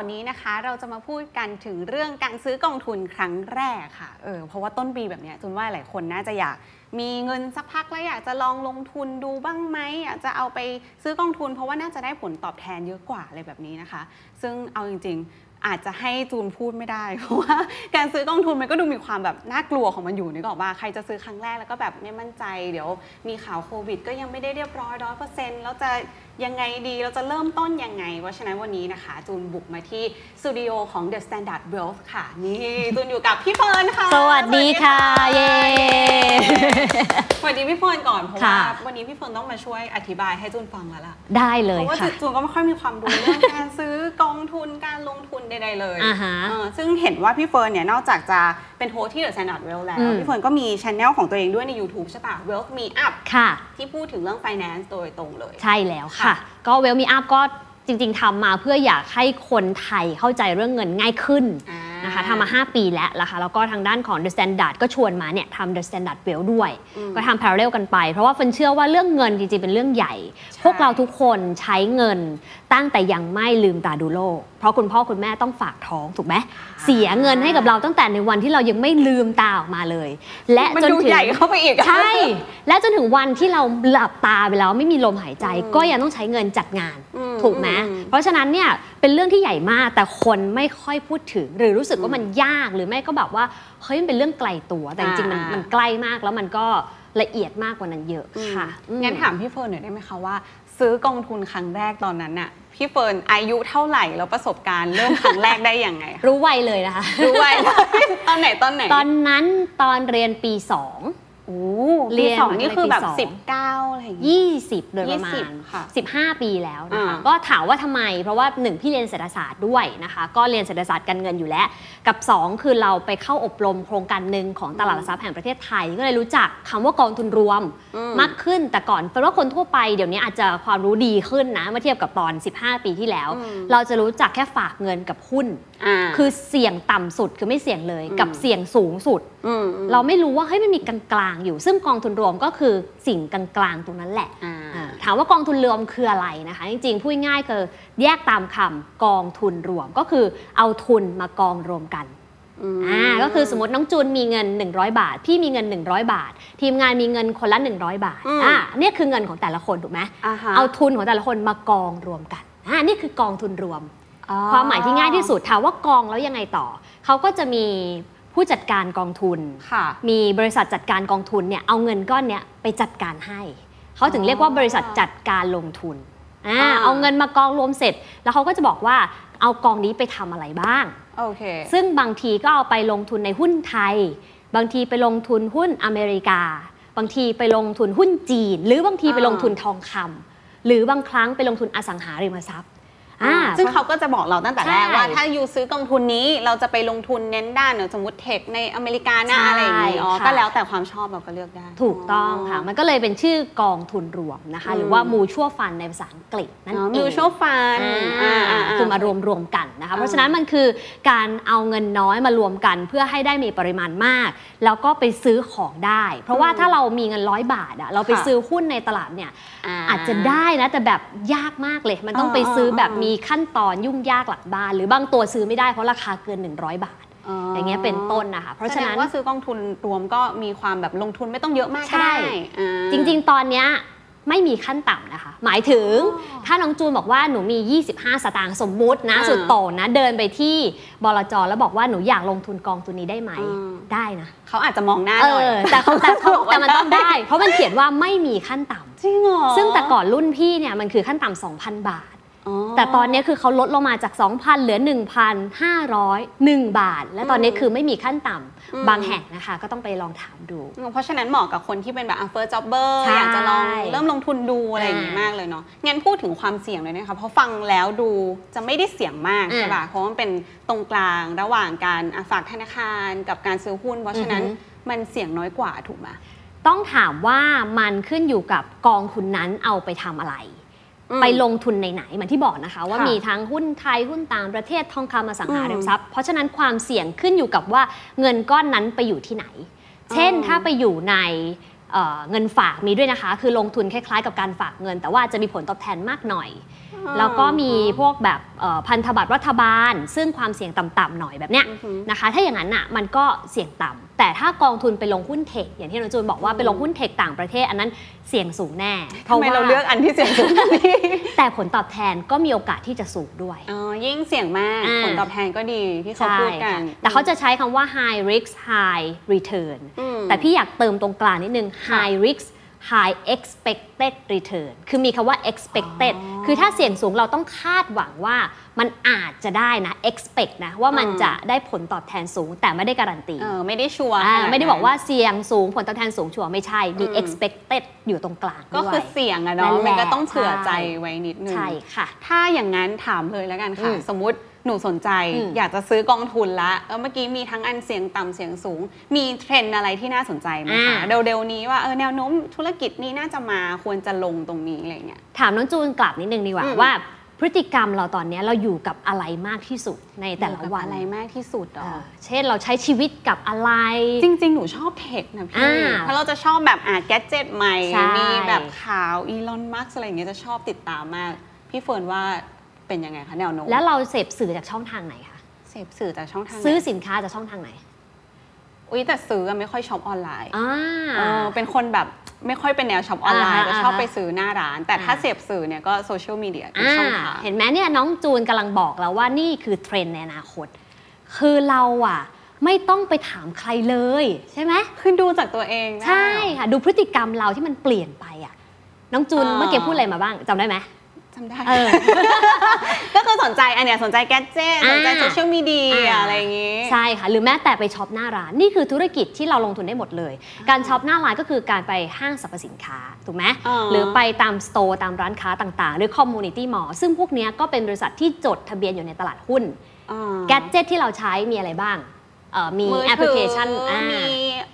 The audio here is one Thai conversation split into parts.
ดนี้นะคะ เราจะมาพูดกันถึงเรื่องการซื้อกองทุนครั้งแรกค่ะเออเพราะว่าต้นปีแบบนี้จุนว่าหลายคนน่าจะอยากมีเงินสักพักแล้วอยากจะลองลงทุนดูบ้างไหมอยากจะเอาไปซื้อกองทุน เพราะว่าน่าจะได้ผลตอบแทนเยอะกว่าอะไรแบบนี้นะคะ ซึ่งเอาจริงๆ อาจจะให้จูนพูดไม่ได้ เพราะว่าการซื้อกองทุนมันก็ดูมีความแบบน่ากลัวของมันอยู่นึกออกว่าใครจะซื้อครั้งแรกแล้วก็แบบไม่มั่นใจ เดี๋ยวมีข่าวโควิด ก็ยังไม่ได้เรียบร้อยร้อยเปอร์เซ็นต์แล้วจะยังไงดีเราจะเริ่มต้นยังไง เพราะฉะนั้นวันนี้นะคะ จูนบุกมาที่สตูดิโอของ The Standard Wealth ค่ะ นี่ จูนอยู่กับพี่เฟิร์นค่ะ สวัสดีค่ะ เย้สวัสดีพี่เฟิร์นก่อนค่ะ เพราะว่าวันนี้พี่เฟิร์นต้องมาช่วยอธิบายให้จูนฟังแล้วล่ะ ได้เลยค่ะ เพราะว่าจูนก็ไม่ค่อยมีความรู้เรื่องการซื้อกองทุนการลงทุนใดๆเลยอ่าฮะ เออซึ่งเห็นว่าพี่เฟิร์นเนี่ยนอกจากจะเป็น host ที่ The Standard Wealth แล้ว อืม พี่เฟิร์นก็มีช anel ของตัวเองด้วยใน YouTube ใช่ปะ Wealth Me Up ค่ะ ที่พูดถึงเรื่อง finance โดยตรงเลย ใช่แล้วค่ะ ค่ะ ก็ Wealth Me Up ก็จริง ๆทำมาเพื่ออยากให้คนไทยเข้าใจเรื่องเงินง่ายขึ้น อ่า นะคะทำมา 5 ปีแล้วนะคะแล้วก็ทางด้านของ The Standard ก็ชวนมาเนี่ยทำ The Standard Well ด้วย ก็ทำ parallel กันไป เพราะว่าฟันเชื่อว่าเรื่องเงินจริงๆ เป็นเรื่องใหญ่ พวกเราทุกคนใช้เงินตั้งแต่ยังไม่ลืมตาดูโลก เพราะคุณพ่อคุณแม่ต้องฝากท้องถูกไหมเสียเงินให้กับเราตั้งแต่ในวันที่เรายังไม่ลืมตาออกมาเลย และมันจนดูถึงใหญ่เข้าไปอีกอะใช่ และจนถึงวันที่เราหลับตาไปแล้วไม่มีลมหายใจ ก็ยังต้องใช้เงินจัดงานอืมถูกไหมอืมเพราะฉะนั้นเนี่ย เป็นเรื่องที่ใหญ่มากแต่คนไม่ค่อยพูดถึง หรือรู้สึกว่ามันยากหรือไม่ก็แบบว่าเฮ้ยมันเป็นเรื่องไกลตัวแต่จริงๆมันอ่ามัมันใกล้มากแล้วมันก็ละเอียดมากกว่านั้นเยอะค่ะอืมงั้นถามพี่เฟิร์นหน่อยได้ไหมคะว่า ซื้อกองทุนครั้งแรกตอนนั้นน่ะพี่เฟิร์นอายุเท่าไหร่แล้วประสบการณ์เริ่มครั้งแรกได้ยังไงคะรู้ไวเลยนะคะ รู้ไว้เลยตอนไหนตอนไหน ตอนนั้นตอนเรียนปีสอง โอ้เรีปียนสองนี่คือแบบปีสองสิบเก้าอะไรอย่างเงี้ย20โดยประมาณ20ค่ะ15ปีแล้วนะคะอ่าก็ถามว่าทำไม เพราะว่า1พี่เรียนเศรษฐศาสตร์ด้วยนะคะ ก็เรียนเศรษฐศาสตร์การเงินอยู่แล้ว กับ 2 คือเราไปเข้าอบรมโครงการหนึ่งของตลาดหลักทรัพย์แห่งประเทศไทย ก็เลยรู้จักคำว่ากองทุนรวมมากขึ้นแต่ก่อนเป็นว่าคนทั่วไปเดี๋ยวนี้อาจจะความรู้ดีขึ้นนะเมื่อเทียบกับตอน 15 ปีที่แล้ว เราจะรู้จักแค่ฝากเงินกับหุ้นอ่า คือเสี่ยงต่ำสุดคือไม่เสี่ยงเลยกับเสี่ยงสูงสุดอืมเราไม่รู้ว่าเฮ้ยมันมีกลางๆอยู่ ซึ่งกองทุนรวมก็คือสิ่งกลางๆตรงนั้นแหละอ่าอ่าถามว่ากองทุนรวมคืออะไรนะคะ จริงๆพูดง่ายๆคือแยกตามคำกองทุนรวมก็คือเอาทุนมากองรวมกันอ่าก็คือสมมติน้องจูนมีเงิน 100 บาท พี่มีเงิน 100 บาท ทีมงานมีเงินคนละ 100 บาทอืมอ่าเนี่ยคือเงินของแต่ละคนถูกไหมอ่าฮะเอาทุนของแต่ละคนมากองรวมกันอ่านี่คือกองทุนรวมอ๋อ ความหมายที่ง่ายที่สุดถามว่ากองแล้วยังไงต่อ เขาก็จะมีผู้จัดการกองทุนค่ะมีบริษัทจัดการกองทุนเนี่ยเอาเงินก้อนเนี้ยไปจัดการให้ เขาถึงเรียกว่าบริษัทจัดการลงทุนอ่าอ่าเอาเงินมากองรวมเสร็จ แล้วเขาก็จะบอกว่าเอากองนี้ไปทำอะไรบ้างโอเคซึ่งบางทีก็เอาไปลงทุนในหุ้นไทย บางทีไปลงทุนหุ้นอเมริกา บางทีไปลงทุนหุ้นจีน หรือบางทีไปอ่าลงทุนทองคำหรือบางครั้งไปลงทุนอสังหาริมทรัพย์อ่า ซึ่งเขาก็จะบอกเราตั้งแต่แรกใช่ว่าถ้าอยู่ซื้อกองทุนนี้เราจะไปลงทุนเน้นด้านเนี่ยสมมติเทคในอเมริกานะใช่อะไรอย่างงี้อ๋อค่ะก็แล้วแต่ความชอบเราก็เลือกได้ ถูกต้องค่ะ มันก็เลยเป็นชื่อกองทุนรวมนะคะ หรือว่า mutual fund ในภาษาอังกฤษนั่นอ๋อเอง mutual fund อ่าอ่าๆๆคือมารวมรวมๆกันนะคะอ่าเพราะฉะนั้นมันคือการเอาเงินน้อยมารวมกัน เพื่อให้ได้มีปริมาณมาก แล้วก็ไปซื้อของได้ เพราะว่าถ้าเรามีเงินร้อยบาทอะเราไปค่ะซื้อหุ้นในตลาดเนี่ยอาจจะได้นะแต่แบบยากมากเลย มันต้องไปซื้อแบบมีขั้นตอนยุ่งยากหลักบ้าน หรือบางตัวซื้อไม่ได้เพราะราคาเกิน 100 บาท อย่างเงี้ยเป็นต้นนะคะเพราะฉะนั้นแสดงว่าซื้อกองทุนรวมก็มีความแบบลงทุนไม่ต้องเยอะมากก็ได้ใช่อ่าจริง ๆ ตอนเนี้ยไม่มีขั้นต่ำนะคะ หมายถึงถ้าน้องจูนบอกว่าหนูมี 25 สตางค์สมมุตินะอ่าสุดโต่งนะ เดินไปที่บลจแล้วบอกว่าหนูอยากลงทุนกองทุนนี้ได้ไหมอืมได้นะเขาอาจจะมองหน้าเอหน่อยอแต่เขาแต่เขาบอกว่าแต่มันต้องได้ เพราะมันเขียนว่าไม่มีขั้นต่ำจริงเหรอซึ่งแต่ก่อนรุ่นพี่เนี่ยมันคือขั้นต่ำ2,000 บาทอ๋อ แต่ตอนนี้คือเขาลดลงมาจาก 2,000 เหลือ 1,501บาท และตอนนี้คือไม่มีขั้นต่อืมำบางแห่งนะคะ ก็ต้องไปลองถามดู เพราะฉะนั้นเหมาะกับคนที่เป็นแบบ first jobber ใช่อยากจะลองเริ่มลงทุนดูอะไรอย่างงี้อ่ามมากเลยเนาะงั้นพูดถึงความเสี่ยงเลยนะคะเพราะฟังแล้วดูจะไม่ได้เสี่ยงมากอืมใช่ป่ะเพราะมันเป็นตรงกลางระหว่างการอะฝากธนาคารกับการซื้อหุ้น เพราะฉะนั้นอือหืมันเสี่ยงน้อยกว่าถูกไหมต้องถามว่ามันขึ้นอยู่กับกองทุนนั้นเอาไปทำอะไรอืม ไปลงทุนในไหนเหมือนที่บอกนะคะ ว่าค่ะมีทั้งหุ้นไทยหุ้นต่างประเทศทองคำอสังหาอืมริมทรัพย์ เพราะฉะนั้นความเสี่ยงขึ้นอยู่กับว่าเงินก้อนนั้นไปอยู่ที่ไหน เช่นอ๋อถ้าไปอยู่ใน เอ่อเงินฝากมีด้วยนะคะ คือลงทุนคล้ายๆ กับการฝากเงิน แต่ว่าจะมีผลตอบแทนมากหน่อย แล้วก็มีพวกแบบเอ่อพันธบัตรรัฐบาล ซึ่งความเสี่ยงต่ำๆหน่อยแบบเนี้ยอือหือนะคะ ถ้าอย่างนั้นอะมันก็เสี่ยงต่ำแต่ถ้ากองทุนไปลงหุ้นเทคอย่างที่น้องจูนบอกว่าไปลงหุ้นเทคต่างประเทศอันนั้นเสี่ยงสูงแน่ทำไมเราเลือกอันที่เสี่ยงสูงกว่านี้แต่ผลตอบแทนก็มีโอกาสที่จะสูงด้วยอ๋อยิ่งเสี่ยงมากอ่าผลตอบแทนก็ดีที่เขาใช่พูดกันค่ะแต่เขาจะใช้คำว่า high risk high return อืมแต่พี่อยากเติมตรงกลางนิดนึง high risk high expected return คือมีคำว่า expected อ๋อคือถ้าเสี่ยงสูงเราต้องคาดหวังว่ามันอาจจะได้นะ expect นะว่ามันอืมจะได้ผลตอบแทนสูง แต่ไม่ได้การันตีเออไม่ได้ชัวร์อ่าเขาไม่ได้บอกว่าเสี่ยงสูงผลตอบแทนสูงชัวร์ไม่ใช่ มีอืม expected อยู่ตรงกลางก็ด้วยคือเสี่ยงอะนั่เนาะนแหละเนาะมันก็ต้องเผื่อใจใช่นิดนึงใช่ค่ะ ถ้าอย่างนั้นถามเลยแล้วกันค่ะอืมสมมุติ หนูสนใจอืมอยากจะซื้อกองทุนละเออเมื่อกี้มีทั้งอันเสี่ยงต่ำเสี่ยงสูง มีเทรนด์อะไรที่น่าสนใจไหมคะเร็วๆนี้ว่าเออแนวโน้มธุรกิจนี้น่าจะมาควรจะลงตรงนี้อะไรเงี้ยถามน้องจูนกลับนิดนึงดีกว่าอืมว่าพฤติกรรมเราตอนนี้เราอยู่กับอะไรมากที่สุดในแต่ละวันอะไรมากที่สุดเหรอ เออเช่นเราใช้ชีวิตกับอะไร จริง ๆ หนูชอบ tech นะพี่อ่าเพราะเราจะชอบแบบอ่าแกจ e t ใหม่ใช่มีแบบข่าวอีลอนมัสก์อะไรอย่างเงี้ยจะชอบติดตามมาก พี่เฟิร์นว่า เป็นยังไงคะแนวโน้มแล้วเราเสพสื่อจากช่องทางไหนคะเสพสื่อจากช่องทางไหนซื้อสินค้าจากช่องทางไหนอุ้ยแต่ซื้ออะไม่ค่อยช็อปออนไลน์อ่าเออเป็นคนแบบไม่ค่อยเป็นแนวช็อปออนไลน์อ่าฮะจะชอบอ่าฮะไปซื้อหน้าร้าน แต่ถ้าอ่าเสพสื่อเนี่ยก็โซเชียลมีเดียทุกอ่าช่องทางเห็นไหมเนี่ยน้องจูนกำลังบอกแล้วว่านี่คือเทรนด์ในอนาคต คือเราอะไม่ต้องไปถามใครเลย ใช่ไหมคือดูจากตัวเองได้ใช่ค่ะดูพฤติกรรมเราที่มันเปลี่ยนไปอะน้องจูนอ่าเมื่อกี้พูดอะไรมาบ้างจำได้ไหม จำได้เออก็คือสนใจอันเนี้ยสนใจแกจ e t อ่าสนใจโซเชียลมีเดียอ่าอะไรอย่างงี้ ใช่ค่ะ หรือแม้แต่ไปช็อปหน้าร้าน นี่คือธุรกิจที่เราลงทุนได้หมดเลย การช็อปหน้าร้านก็คือการไปห้างสรรพสินค้า ถูกไหมอ่าหรือไปตาม store ตามร้านค้าต่างๆ หรือคอมมูนิตี้มอลล์ซึ่งพวกเนี้ยก็เป็นบริษัทที่จดทะเบียนอยู่ในตลาดหุ้นอ่าแกจ e t ที่เราใช้มีอะไรบ้างเอ่อมีมือถือแอปพลิเคชันอ่ามี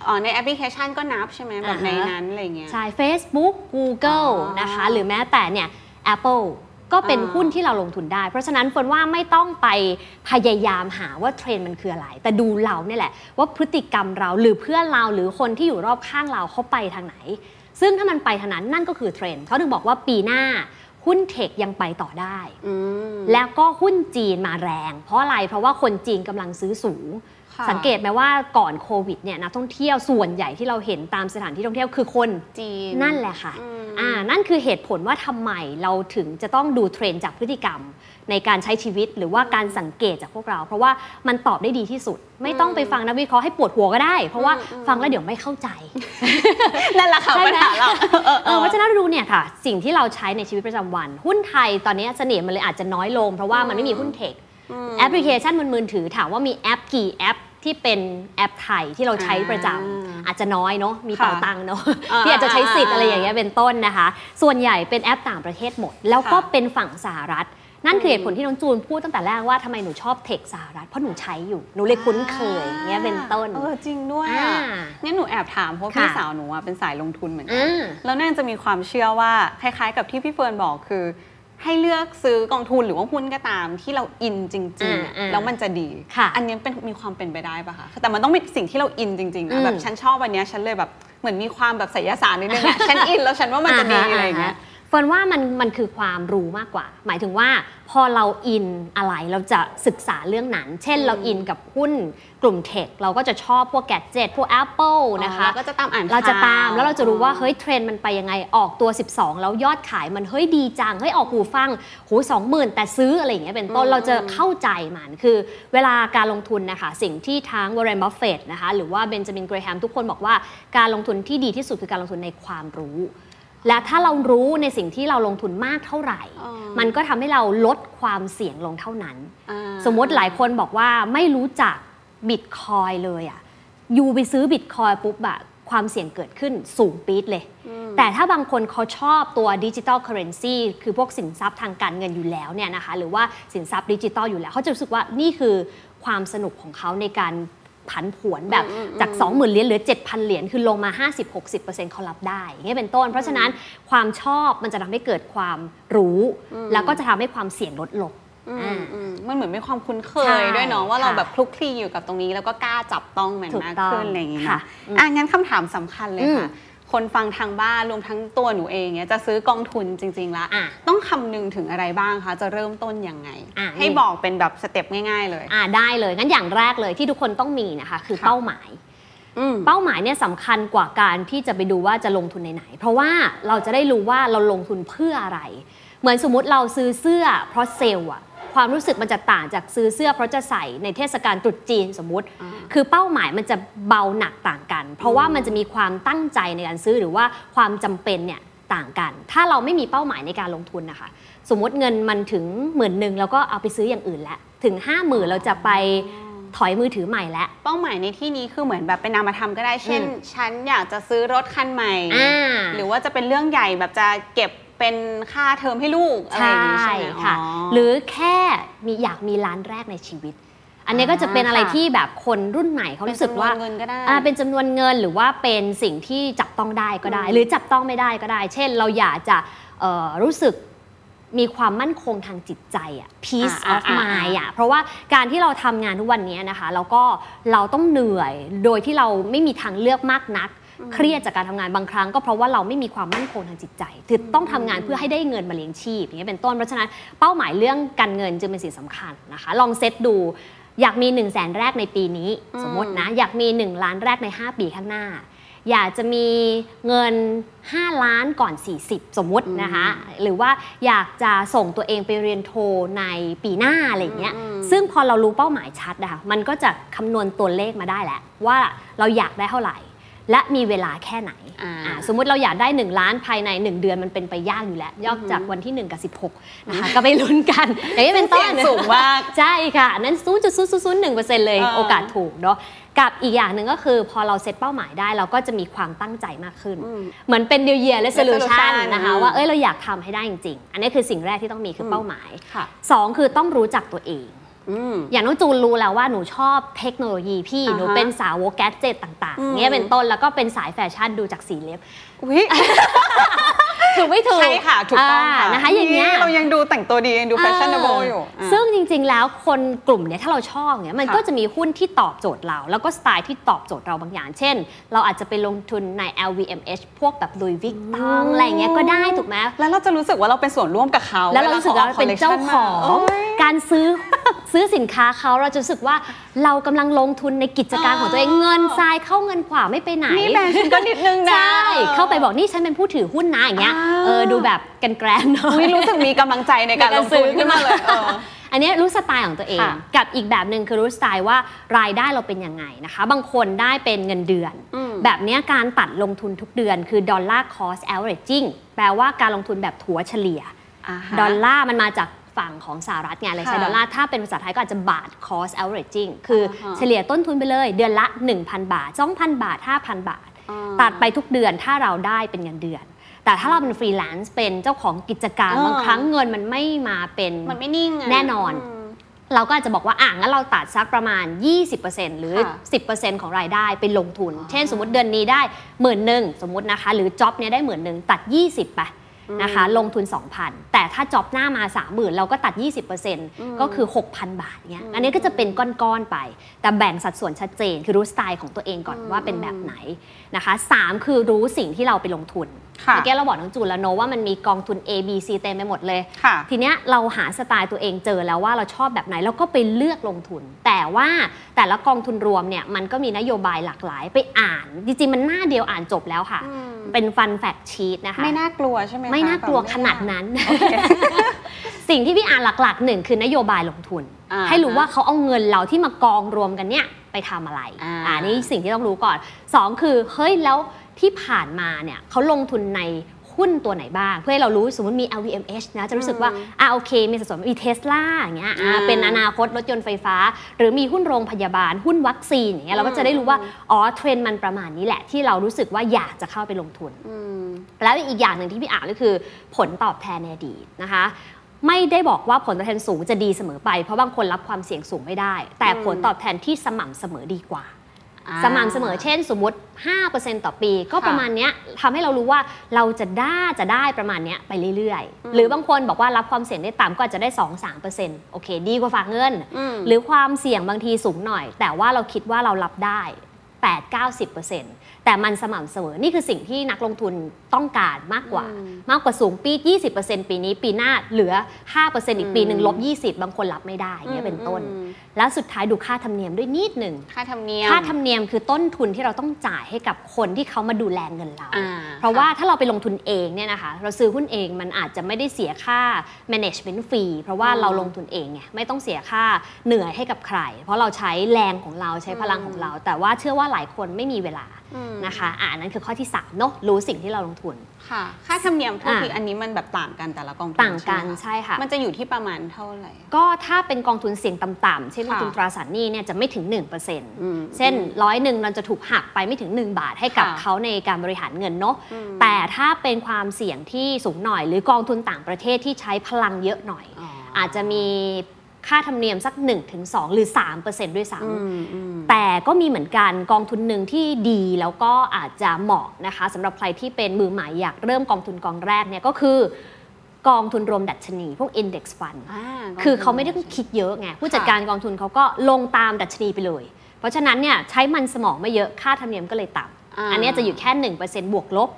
อ๋อในแอปพลิเคชันก็นับใช่ไหมแบบอ่าฮะในนั้นอะไรเงี้ยใช่ Facebook Google อ๋อนะคะ หรือแม้แต่เนี่ย Apple ก็เป็นอ่าหุ้นที่เราลงทุนได้ เพราะฉะนั้นเฟิร์นว่าไม่ต้องไปพยายามหาว่าเทรนด์มันคืออะไร แต่ดูเราเนี่ยแหละว่าพฤติกรรมเราหรือเพื่อนเราหรือคนที่อยู่รอบข้างเราเขาไปทางไหน ซึ่งถ้ามันไปทางนั้นนั่นก็คือเทรนด์เขาถึงบอกว่าปีหน้าหุ้นเทคยังไปต่อได้อืมแล้วก็หุ้นจีนมาแรง เพราะอะไร เพราะว่าคนจีนกำลังซื้อสูงค่ะ สังเกตไหมว่าก่อนโควิดเนี่ยนักท่องเที่ยวส่วนใหญ่ที่เราเห็นตามสถานที่ท่องเที่ยวคือคนจีนนั่นแหละค่ะอืมอ่านั่นคือเหตุผลว่าทำไมเราถึงจะต้องดูเทรนด์จากพฤติกรรม ในการใช้ชีวิตหรือว่าการสังเกตจากพวกเรา เพราะว่ามันตอบได้ดีที่สุด ไม่ต้องไปฟังนักวิเคราะห์ให้ปวดหัวก็ได้ เพราะว่าอืมฟังแล้วเดี๋ยวไม่เข้าใจนั่นแหละค่ะปัญหาเราใช่ไหมเออเพราะฉะนั้นดูเนี่ยค่ะ สิ่งที่เราใช้ในชีวิตประจำวัน หุ้นไทยตอนนี้เสน่ห์มันเลยอาจจะน้อยลง เพราะว่ามันไม่มีหุ้นเทคมแอปพลิเคชันบนมือถือถามว่ามีแอปกี่แอป ที่เป็นแอปไทยที่เราใช้ประจำอ่าอาจจะน้อยเนาะมีค่ะเป๋าตังค์เนาะอ่าที่อาจจะใช้สิทธิ์อ่าอะไรอย่างเงี้ยเป็นต้นนะคะ ส่วนใหญ่เป็นแอปต่างประเทศหมด แล้วก็ค่ะเป็นฝั่งสหรัฐ นั่นคือเหตุผลอืมที่น้องจูนพูดตั้งแต่แรกว่าทำไมหนูชอบเทคสหรัฐเพราะหนูใช้อยู่หนูเลยคุ้นเคยเงี้ยเป็นต้นเออจริงด้วยอ่าอะงั้นหนูแอบถามเพราะค่ะพี่สาวหนูอะเป็นสายลงทุนเหมือนกัอ่าแล้วน่าจะมีความเชื่อว่าคล้ายๆ กับที่พี่เฟิร์นบอกคือ ให้เลือกซื้อกองทุนหรือว่าหุ้นก็ตามที่เราอินจริงๆอะอ่าๆแล้วมันจะดี ค่ะอันนี้เป็นมีความเป็นไปได้ปะคะ แต่มันต้องเป็นสิ่งที่เราอินจริงๆอืนะมแบบฉันชอบวันเนี้ยฉันเลยแบบเหมือนมีความแบบไสยศาสตร์นิดนึงอะ ฉันอินแล้วฉันว่ามันจะดีอะไรอย่างเงี้ย เฟิร์นว่ามันมันคือความรู้มากกว่า หมายถึงว่าพอเราอินอะไรเราจะศึกษาเรื่องนั้น เช่นอืมเราอินกับหุ้นกลุ่ม tech เราก็จะชอบพวก gadget พวก Apple นะคะเราก็จะตามอ่านเราจะตามข่าวแล้วเราจะรู้ว่าเฮ้ยเทรนด์มันไปยังไงออกตัว 12 แล้วยอดขายมันเฮ้ยดีจังเฮ้ยออกหูฟังหูสองหมื่นแต่ซื้ออะไรอย่างเงี้ยเป็นต้นอืมเราจะเข้าใจมันคือเวลาการลงทุนนะคะสิ่งที่ทั้งวอร์เรนบัฟเฟตนะคะหรือว่าเบนจามินเกรแฮมทุกคนบอกว่าการลงทุนที่ดีที่สุดคือการลงทุนในความรู้ และถ้าเรารู้ในสิ่งที่เราลงทุนมากเท่าไหร่อ๋อมันก็ทำให้เราลดความเสี่ยงลงเท่านั้นอ่าสมมติหลายคนบอกว่าไม่รู้จักบิตคอยน์เลยอะยูไปซื้อบิตคอยปุ๊บอะความเสี่ยงเกิดขึ้นสูงปี๊ดเลย แต่ถ้าบางคนเขาชอบตัวดิจิ t a ลเคอเรนซีคือพวกสินทรัพย์ทางการเงินอยู่แล้วเนี่ยนะคะ หรือว่าสินทรัพย์ดิจิตอลอยู่แล้ว เขาจะรู้สึกว่านี่คือความสนุกของเขาในการ ผันผวนแบบจาก 20,000เหรียญเหลือ 7,000 เหรียญคือลงมา 50-60%เขารับได้เงี้ยเป็นต้น เพราะฉะนั้นความชอบมันจะทำให้เกิดความรู้ แล้วก็จะทำให้ความเสี่ยงลดลงม,ม,มันเหมือนมีความคุ้นเคยด้วยเนาะว่าเราแบบคลุกคลีอยู่กับตรงนี้ แล้วก็กล้าจับต้องมันมากต้องขึ้นอะไรอย่างเงี้ค่ะเนะอะงั้นคำถามสำคัญเลยค่ะ คนฟังทางบ้านรวมทั้งตัวหนูเองเนี่ยจะซื้อกองทุนจริง ๆ แล้ว อะ ต้องคำนึงถึงอะไรบ้างคะจะเริ่มต้นยังไง อะให้นี่ บอกเป็นแบบสเต็ปง่าย ๆ เลย อ่าได้เลยงั้นอย่างแรกเลยที่ทุกคนต้องมีนะคะ คือค่ะ เป้าหมาย อืม เป้าหมายเนี่ยสำคัญกว่าการที่จะไปดูว่าจะลงทุนในไหน เพราะว่าเราจะได้รู้ว่าเราลงทุนเพื่ออะไร เหมือนสมมติเราซื้อเสื้อเพราะเซลล์อะ ความรู้สึกมันจะต่างจากซื้อเสื้อเพราะจะใส่ในเทศกาลตรุษจีนสมมติอ่าคือเป้าหมายมันจะเบาหนักต่างกัน เพราะว่ามันจะมีความตั้งใจในการซื้อหรือว่าความจำเป็นเนี่ยต่างกัน ถ้าเราไม่มีเป้าหมายในการลงทุนนะคะสมมติเงินมันถึงหมื่นหนึ่งแล้วก็เอาไปซื้ออย่างอื่นแล้วถึงห้าหมื่นเราจะไปถอยมือถือใหม่แล้วเป้าหมายในที่นี้คือเหมือนแบบเป็นนามธรรมก็ได้ เช่นอืมฉันอยากจะซื้อรถคันใหม่อ่าหรือว่าจะเป็นเรื่องใหญ่แบบจะเก็บ เป็นค่าเทอมให้ลูกอะไรอย่างนี้ใช่ไหมค่ะอ๋อหรือแค่มีอยากมีร้านแรกในชีวิต อันนี้ก็จะเป็นอะไรค่ะที่แบบคนรุ่นใหม่เขารู้สึกว่าเป็นจำนวนเงินก็ได้อ่าเป็นจำนวนเงินหรือว่าเป็นสิ่งที่จับต้องได้ก็ได้อืมหรือจับต้องไม่ได้ก็ได้ เช่น เราอยากจะเอ่อรู้สึกมีความมั่นคงทางจิตใจอะ peace อ่า of อ่า mind อะเพราะว่าการที่เราทำงานทุกวันนี้นะคะ แล้วก็เราต้องเหนื่อยโดยที่เราไม่มีทางเลือกมากนัก เครียดจากการทำงานบางครั้ง ก็เพราะว่าเราไม่มีความมั่นคงทางจิตใจคือต้องทำงานเพื่อให้ได้เงินมาเลี้ยงชีพอย่างเงี้ยเป็นต้นเพราะฉะนั้นเป้าหมายเรื่องการเงินจึงเป็นสิ่งสำคัญนะคะ ลองเซตดูอยากมี1นึ่งแสนแรกในปีนี้อืมสมมตินะ อยากมี 1 ล้านแรกใน 5 ปีข้างหน้า อยากจะมีเงิน 5 ล้านก่อน 40 สมมตินะคะหรือว่าอยากจะส่งตัวเองไปเรียนโทในปีหน้าอะไรอย่างเงี้ยอืมซึ่งพอเรารู้เป้าหมายชัดนะคะมันก็จะคำนวณตัวเลขมาได้แหละว่าเราอยากได้เท่าไหร่ และมีเวลาแค่ไหนอ่าอ่าสมมุติเราอยากได้ 1 ล้านภายใน 1 เดือนมันเป็นไปยากอยู่แล้ว ยอกจากวันที่ 1 กับ 16 นะคะ ก็ไปลุ้นกัน อย่างนี้เป็นต้เสี่ยนงสูงมาก ใช่ค่ะอันนั้น 0.001%เลยอ่าโอกาสถูกเนาะกับอีกอย่างหนึ่งก็คือพอเราเซตเป้าหมายได้เราก็จะมีความตั้งใจมากขึ้นอืมเหมือนเป็น New Year Resolution Resolution นะคะอืมว่าเอ้ยเราอยากทำให้ได้จริง ๆ อันนี้คือสิ่งแรกที่ต้องมีคือเป้าหมายค่ะสองคือต้องรู้จักตัวเอง อืมอย่างน้องจูนรู้แล้วว่าหนูชอบเทคโนโลยีพี่อ่าฮะหนูเป็นสาวก gadget ต่าง ๆ อืมเงี้ยเป็นต้นแล้วก็เป็นสายแฟชั่นดูจากสีเล็บอุ๊ย ถูกไม่ถูกใช่ค่ะถูกต้องค่ะอ่านะคะอย่างเงี้ยเรายังดูแต่งตัวดียังดู fashionable อยู่อะซึ่งจริง ๆ แล้วคนกลุ่มเนี้ยถ้าเราชอบเนี้ยมันค่ะก็จะมีหุ้นที่ตอบโจทย์เรา แล้วก็สไตล์ที่ตอบโจทย์เราบางอย่าง เช่น เราอาจจะไปลงทุนใน LVMH พวกแบบลุยวิกตองอะไรอย่างเงี้ยก็ได้ถูกไหมแล้วเราจะรู้สึกว่าเราเป็นส่วนร่วมกับเขาแล้วเรารู้สึกว่าเราเป็นเจ้าของโอ้ยการซื้อซื้อสินค้าเขาเราจะรู้สึกว่าเรากำลังลงทุนในกิจการของตัวเองอ่าเงินทรายเข้าเงินขวาไม่ไปไหนนี่แบรนด์ฉันก็นิดนึงนะใช่เข้าไปบอกนี่ฉันเป็นผู้ถือหุ้นนะอย่างเงี้ยอ่าเออดูแบบกันแกรนๆหน่ออุ๊ยยรู้สึกมีกำลังใจในการลงทุนขึ้นมาเลยเอออันเนี้ยรู้สไตล์ของตัวเองค่ะกับอีกแบบหนึ่งคือรู้สไตล์ว่ารายได้เราเป็นยังไงนะคะ บางคนได้เป็นเงินเดือนอืมแบบเนี้ยการตัดลงทุนทุกเดือนคือ dollar cost averaging แปลว่าการลงทุนแบบถัวเฉลี่ยอ่าฮะดอลลาร์มันมาจากฝั่งของสหรัฐไงเลยใช้ค่ะดอลลาร์ถ้าเป็นภาษาไทยก็อาจจะบาท cost averaging คืออ่าฮะเฉลี่ยต้นทุนไปเลย เดือนละ 1,000 บาท 2,000 บาท 5,000 บาทอ่าตัดไปทุกเดือนถ้าเราได้เป็นเงินเดือน แต่ถ้าเราเป็นฟรีแลนซ์เป็นเจ้าของกิจการอ่าบางครั้งเงินมันไม่มาเป็นมันไม่นิ่งะแน่นอนมเราก็อาจจะบอกว่าอะงั้นเราตัดสักประมาณ 20%หรือค่ะ10%ของรายได้ไปลงทุน เช่นสมมติเดือนนี้ได้หมื่นหนึ่งสมมตินะคะ หรือจ็อบเนี้ยได้หมื่นหนึ่งตัด 20ไป นะคะ ลงทุน 2,000 แต่ถ้าจ็อบหน้ามา 30,000 เราก็ตัด 20%ก็คือ 6,000 บาทเนี้ยอันนี้ก็จะเป็นก้อนๆไป แต่แบ่งสัดส่วนชัดเจน คือรู้สไตล์ของตัวเองก่อนว่าเป็นแบบไหนนะคะสามคือรู้สิ่งที่เราไปลงทุนค่ะเมื่อกี้เราบอกน้องจูนแล้วโนว่ามันมีกองทุน A B C เต็มไปหมดเลยค่ะทีเนี้ยเราหาสไตล์ตัวเองเจอแล้วว่าเราชอบแบบไหนแล้วก็ไปเลือกลงทุน แต่ว่าแต่ละกองทุนรวมเนี่ยมันก็มีนโยบายหลากหลายไปอ่าน จริงๆมันหน้าเดียวอ่านจบแล้วค่ะอืม เป็นฟันแฟกชีตนะคะ ไม่น่ากลัวใช่ไหมคะไม่น่ากลัวแบบขนาดนั้น สิ่งที่พี่อ่านหลักๆหนึ่งคือนโยบายลงทุนอ่าให้รู้ว่าเขาเอาเงินเราที่มากองรวมกันเนี่ยไปทำอะไรอ่าอ่านี่สิ่งที่ต้องรู้ก่อนสองคือเฮ้ยแล้วที่ผ่านมาเนี่ยเขาลงทุนใน หหุ้นตัวไหนบ้าง เพื่อให้เรารู้สมมติมี LVMH นะจะรู้สึกว่าอ่าโอเค มีสัดส่วนมีเทสลาอย่างเงี้ยอ่าอ่าเป็นอนาคตรถยนต์ไฟฟ้า หรือมีหุ้นโรงพยาบาล หุ้นวัคซีนอย่างเงี้ยเราก็จะได้รู้ว่าอ๋อเทรนด์มันประมาณนี้แหละที่เรารู้สึกว่าอยากจะเข้าไปลงทุนอืมแล้วอีกอย่างหนึ่งที่พี่อ่านก็คือ ผลตอบแทนในอดีตนะคะไม่ได้บอกว่าผลตอบแทนสูงจะดีเสมอไป เพราะบางคนรับความเสี่ยงสูงไม่ได้ แต่อืมผลตอบแทนที่สม่ำเสมอดีกว่าอ่า สม่ำเสมอเช่นสมมติ 5%ต่อปี ก็ค่ะประมาณเนี้ยทำให้เรารู้ว่าเราจะได้จะได้ประมาณเนี้ยไปเรื่อยอืมๆหรือบางคนบอกว่ารับความเสี่ยงได้ต่ำก็อาจจะได้ 2-3%โอเค ดีกว่าฝากเงินอืมหรือความเสี่ยงบางทีสูงหน่อย แต่ว่าเราคิดว่าเรารับได้ 8-90%แต่มันสม่ำเสมอ นี่คือสิ่งที่นักลงทุนต้องการมากกว่าอืมมากกว่าสูงปี 20%ปีนี้ปีหน้าเหลือ 5%อีกปีหนึ่งอืมลบ 20 บางคนรับไม่ได้อย่างเงี้ยเป็นต้นอืมแล้วสุดท้ายดูค่าธรรมเนียมด้วยนิดหนึ่งค่าธรรมเนียมค่าธรรมเนียมคือต้นทุนที่เราต้องจ่ายให้กับคนที่เขามาดูแลเงินเราอ่าเพราะว่าถ้าเราไปลงทุนเองเนี่ยนะคะ เราซื้อหุ้นเองมันอาจจะไม่ได้เสียค่า management fee เพราะว่าอืมเราลงทุนเองไงไม่ต้องเสียค่าเหนื่อยให้กับใคร เพราะเราใช้แรงของเราใช้พลังของเรา แต่ว่าเชื่อว่าหลายคนไม่มีเวลาอืมนะคะอ่านั้นคือข้อที่3เนอะรู้สิ่งที่เราลงทุนค่ะ ค่าธรรมเนียมโทษอ่าทีอันนี้มันแบบต่างกันแต่ละกองทุนต่างกันใช่ใช่ไหมค่ะ มันจะอยู่ที่ประมาณเท่าไหร่ ก็ถ้าเป็นกองทุนเสี่ยงต่ำๆเช่นกองทุนค่ะตราสารหนี้เนี่ยจะไม่ถึง1%อืมเช่นร้อยหนึ่งเราจะถูกหักไปไม่ถึง 1 บาทให้กับค่ะเขาในการบริหารเงินเนาะอืมแต่ถ้าเป็นความเสี่ยงที่สูงหน่อย หรือกองทุนต่างประเทศที่ใช้พลังเยอะหน่อยอ๋ออาจจะมี ค่าธรรมเนียมสัก 1-2 หรือ 3%ด้วยซ้ำอืมอืมแต่ก็มีเหมือนกันกองทุนหนึ่งที่ดีแล้วก็อาจจะเหมาะนะคะสำหรับใครที่เป็นมือใหม่อยากเริ่มกองทุนกองแรกเนี่ยก็คือกองทุนรวมดัชนี พวก index fund อ่ากงทุนคือเขาไม่ได้ต้องคิดเยอะไง ผู้จัดการกองทุนเขาก็ลงตามดัชนีไปเลย เพราะฉะนั้นเนี่ยใช้มันสมองไม่เยอะค่าธรรมเนียมก็เลยต่ำอ่าอันเนี้ยจะอยู่แค่ 1%บวกลบ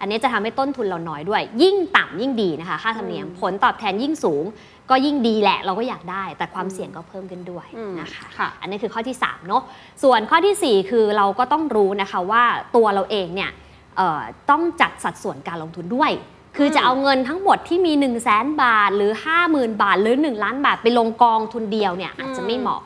อันเนี้ยจะทำให้ต้นทุนเราน้อยด้วย ยิ่งต่ำยิ่งดีนะคะ ค่าธรรมเนียมผลตอบแทนยิ่งสูง ก็ยิ่งดีแหละเราก็อยากได้ แต่ความเสี่ยงก็เพิ่มขึ้นด้วยอืมนะคะค่ะอันนี้คือข้อที่3เนอะส่วนข้อทีสี่ 4 คือเราก็ต้องรู้นะคะว่าตัวเราเองเนี่ยเอ่อต้องจัดสัดส่วนการลงทุนด้วยคือจะเอาเงินทั้งหมดที่มี 10,000 บาท หรือ 50,000 บาท หรือ 1 ล้านบาทไปลงกองทุนเดียวเนี่ยอาจจะไม่เหมาะ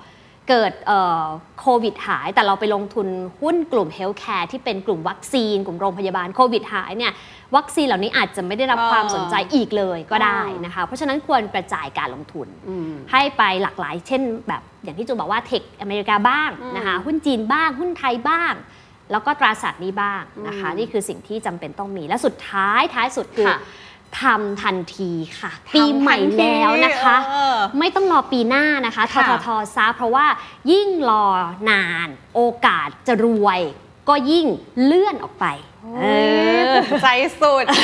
เกิดเอ่อโควิดหาย แต่เราไปลงทุนหุ้นกลุ่ม healthcare ที่เป็นกลุ่มวัคซีน กลุ่มโรงพยาบาลโควิดหายเนี่ยวัคซีนเหล่านี้อาจจะไม่ได้รับอ่าความสนใจอีกเลยก็ได้อ่านนะคะ เพราะฉะนั้นควรกระจายการลงทุนอืมให้ไปหลากหลายเช่น แบบอย่างที่จูนบอกว่า tech อเมริกาบ้างอืมนะคะหุ้นจีนบ้าง หุ้นไทยบ้าง แล้วก็ตราสารหนี้บ้างนะคะอืมนี่คือสิ่งที่จำเป็นต้องมีและสุดท้ายท้ายสุดคือค่ะ ทำทันทีค่ะ ปีใหม่ทำทันทีแล้วนะคะเออไม่ต้องรอปีหน้านะคะทค่ะททซะเพราะว่ายิ่งรอนาน โอกาสจะรวย ก็ยิ่งเลื่อนออกไป เออใจสุดอะ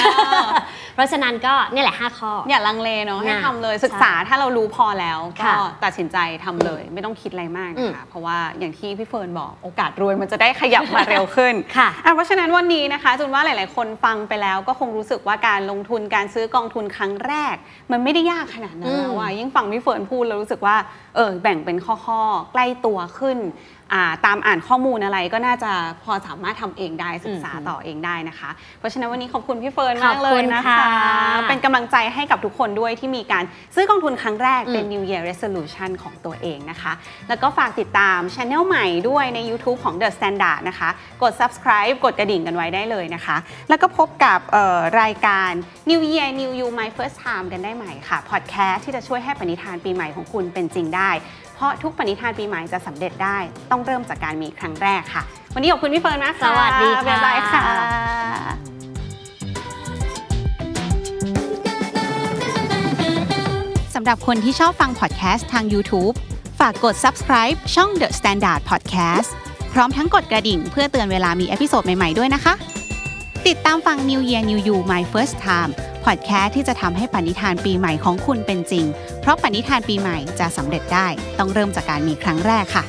เพราะฉะนั้นก็นี่แหละ 5 ข้อ อย่าลังเลเนาะให้น่ะทำเลยศึกษาถ้าเรารู้พอแล้วก็ค่ะตัดสินใจทำเลย ไม่ต้องคิดอะไรมากอืมนะคะเพราะว่าอย่างที่พี่เฟิร์นบอกโอกาสรวยมันจะได้ขยับมาเร็วขึ้นค่ะอะเพราะฉะนั้นวันนี้นะคะจูนว่าหลาย ๆ คนฟังไปแล้วก็คงรู้สึกว่าการลงทุนการซื้อกองทุนครั้งแรก มันไม่ได้ยากขนาดนั้นอืมแล้วอะยิ่งฟังพี่เฟิร์นพูดแล้วรู้สึกว่าเออแบ่งเป็นข้อ ๆ ใกล้ตัวขึ้นอ่าตามอ่านข้อมูลอะไรก็น่าจะพอสามารถทำเองได้ศึกษาอืมต่อเองได้นะคะ เพราะฉะนั้นวันนี้ขอบคุณพี่เฟิร์นมากเลยขอบคุณนะคะค่ะเป็นกำลังใจให้กับทุกคนด้วยที่มีการซื้อกองทุนครั้งแรกเป็นอืม New Year Resolution ของตัวเองนะคะ แล้วก็ฝากติดตามช anel ใหม่ด้วยใน YouTube ของ The Standard นะคะ กด subscribe กดกระดิ่งกันไว้ได้เลยนะคะ แล้วก็พบกับเอ่อรายการ New Year New You My First Time กันได้ใหม่ค่ะพอดแคสต์ที่จะช่วยให้ปณิธานปีใหม่ของคุณเป็นจริงได้ เพราะทุกปณิธานปีใหม่จะสำเร็จได้ ต้องเริ่มจากการมีครั้งแรกค่ะ วันนี้ขอบคุณพี่เฟิร์นมากค่ะสวัสดีค่ะบ๊ายบายค่ะสำหรับคนที่ชอบฟังพอดแคสต์ทาง YouTube ฝากกด subscribe ช่อง The Standard Podcast พร้อมทั้งกดกระดิ่งเพื่อเตือนเวลามี episode ใหม่ ๆ ด้วยนะคะ ติดตามฟัง New Year New You My First Time พ อดแคสต์ที่จะทำให้ปณิธานปีใหม่ของคุณเป็นจริง เพราะปณิธานปีใหม่จะสำเร็จได้ ต้องเริ่มจากการมีครั้งแรกค่ะ